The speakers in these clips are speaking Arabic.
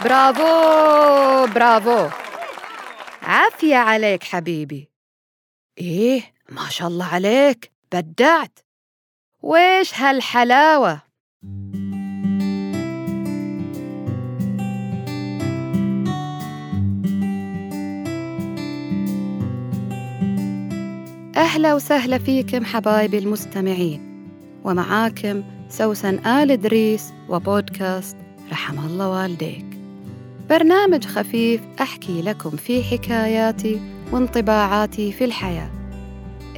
برافو برافو. عافية عليك حبيبي. إيه ما شاء الله عليك. بدعت. ويش هالحلاوة؟ أهلا وسهلا فيكم حبايبي المستمعين. ومعاكم سوسن آل إدريس وبودكاست رحم الله والديك. برنامج خفيف أحكي لكم فيه حكاياتي وانطباعاتي في الحياة.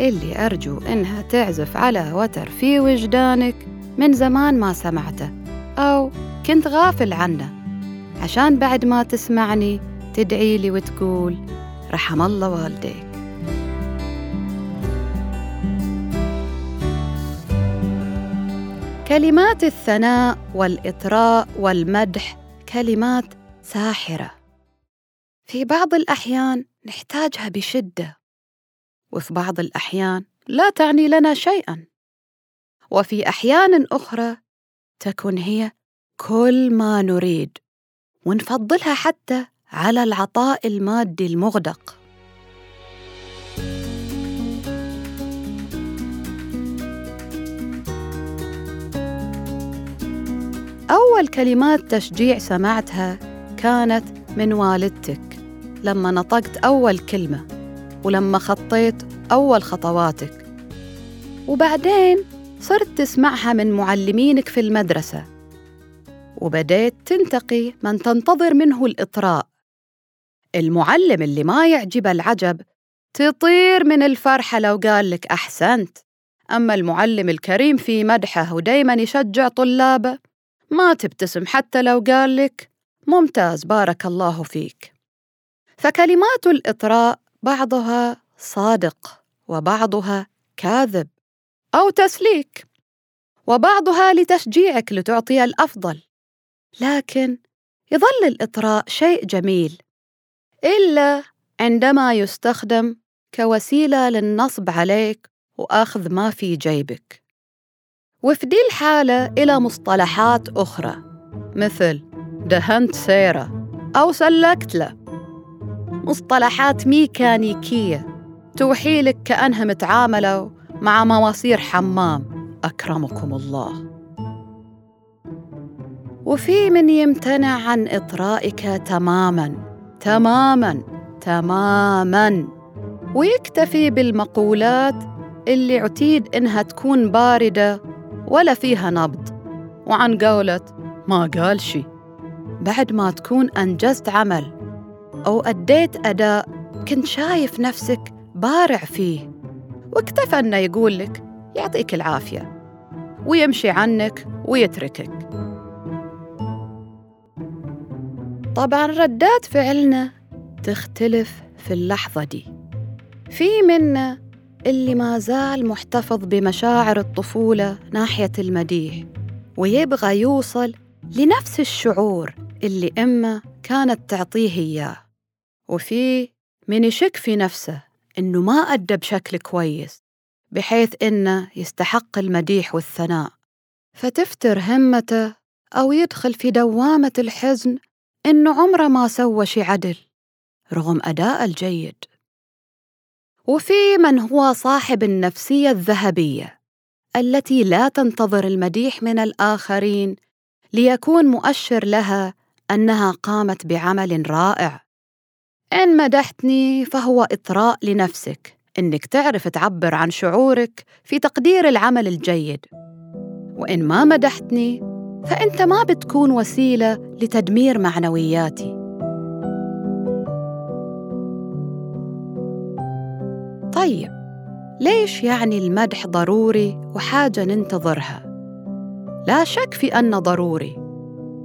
اللي أرجو إنها تعزف على وتر في وجدانك من زمان ما سمعته أو كنت غافل عنه. عشان بعد ما تسمعني تدعي لي وتقول رحم الله والديك. كلمات الثناء والإطراء والمدح كلمات ساحرة. في بعض الأحيان نحتاجها بشدة وفي بعض الأحيان لا تعني لنا شيئا. وفي أحيان أخرى تكون هي كل ما نريد ونفضلها حتى على العطاء المادي المغدق. أول كلمات تشجيع سمعتها كانت من والدتك لما نطقت أول كلمة ولما خطيت أول خطواتك. وبعدين صرت تسمعها من معلمينك في المدرسة. وبديت تنتقي من تنتظر منه الإطراء. المعلم اللي ما يعجب العجب تطير من الفرحة لو قال لك أحسنت. أما المعلم الكريم في مدحه ودايما يشجع طلابه ما تبتسم حتى لو قال لك ممتاز بارك الله فيك. فكلمات الإطراء بعضها صادق وبعضها كاذب أو تسليك وبعضها لتشجيعك لتعطي الأفضل. لكن يظل الإطراء شيء جميل إلا عندما يستخدم كوسيلة للنصب عليك وأخذ ما في جيبك. وفي دي الحالة إلى مصطلحات أخرى مثل دهنت سيرة أو سلكت له. مصطلحات ميكانيكية توحي لك كأنها متعاملة مع مواسير حمام. أكرمكم الله. وفي من يمتنع عن إطرائك تماماً تماماً تماماً. ويكتفي بالمقولات اللي عتيد إنها تكون باردة ولا فيها نبض. وعن قولة ما قال شي. بعد ما تكون أنجزت عمل. أو أديت أداء كنت شايف نفسك بارع فيه. واكتفى أنه يقول لك يعطيك العافية. ويمشي عنك ويتركك. طبعا ردات فعلنا تختلف في اللحظة دي. في منا اللي ما زال محتفظ بمشاعر الطفولة ناحية المديح. ويبغى يوصل لنفس الشعور اللي أمه كانت تعطيه إياه. وفي من يشك في نفسه إنه ما أدى بشكل كويس بحيث إنه يستحق المديح والثناء. فتفتر همته أو يدخل في دوامة الحزن إنه عمره ما سوى شي عدل رغم أداء الجيد. وفي من هو صاحب النفسية الذهبية التي لا تنتظر المديح من الآخرين ليكون مؤشر لها أنها قامت بعمل رائع. إن مدحتني فهو إطراء لنفسك إنك تعرف تعبر عن شعورك في تقدير العمل الجيد. وإن ما مدحتني فأنت ما بتكون وسيلة لتدمير معنوياتي. طيب ليش يعني المدح ضروري وحاجة ننتظرها؟ لا شك في أنه ضروري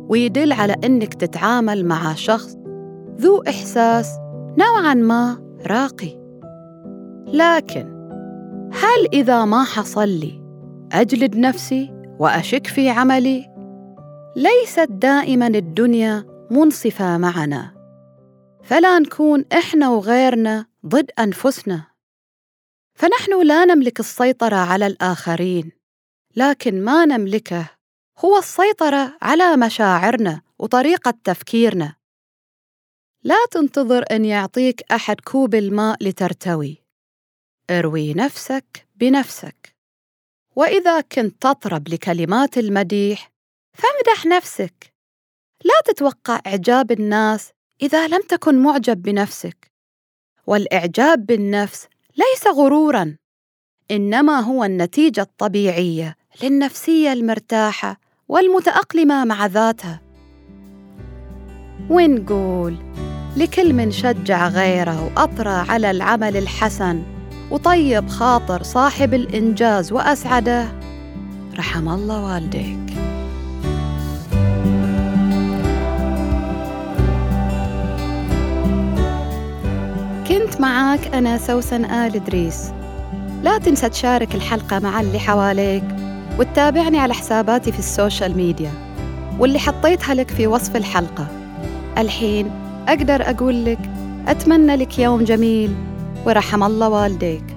ويدل على أنك تتعامل مع شخص ذو إحساس نوعاً ما راقي. لكن هل إذا ما حصل لي أجلد نفسي وأشك في عملي؟ ليست دائماً الدنيا منصفة معنا فلا نكون إحنا وغيرنا ضد أنفسنا. فنحن لا نملك السيطرة على الآخرين، لكن ما نملكه هو السيطرة على مشاعرنا وطريقة تفكيرنا. لا تنتظر أن يعطيك أحد كوب الماء لترتوي. اروي نفسك بنفسك. وإذا كنت تطرب لكلمات المديح فامدح نفسك. لا تتوقع إعجاب الناس إذا لم تكن معجب بنفسك. والإعجاب بالنفس ليس غرورا إنما هو النتيجة الطبيعية. للنفسية المرتاحة والمتأقلمة مع ذاتها. ونقول لكل من شجع غيره وأطرى على العمل الحسن وطيب خاطر صاحب الإنجاز وأسعده. رحم الله والديك. كنت معاك أنا سوسن آل إدريس. لا تنسى تشارك الحلقة مع اللي حواليك. وتتابعني على حساباتي في السوشيال ميديا واللي حطيتها لك في وصف الحلقة. الحين أقدر أقول لك أتمنى لك يوم جميل ورحم الله والديك.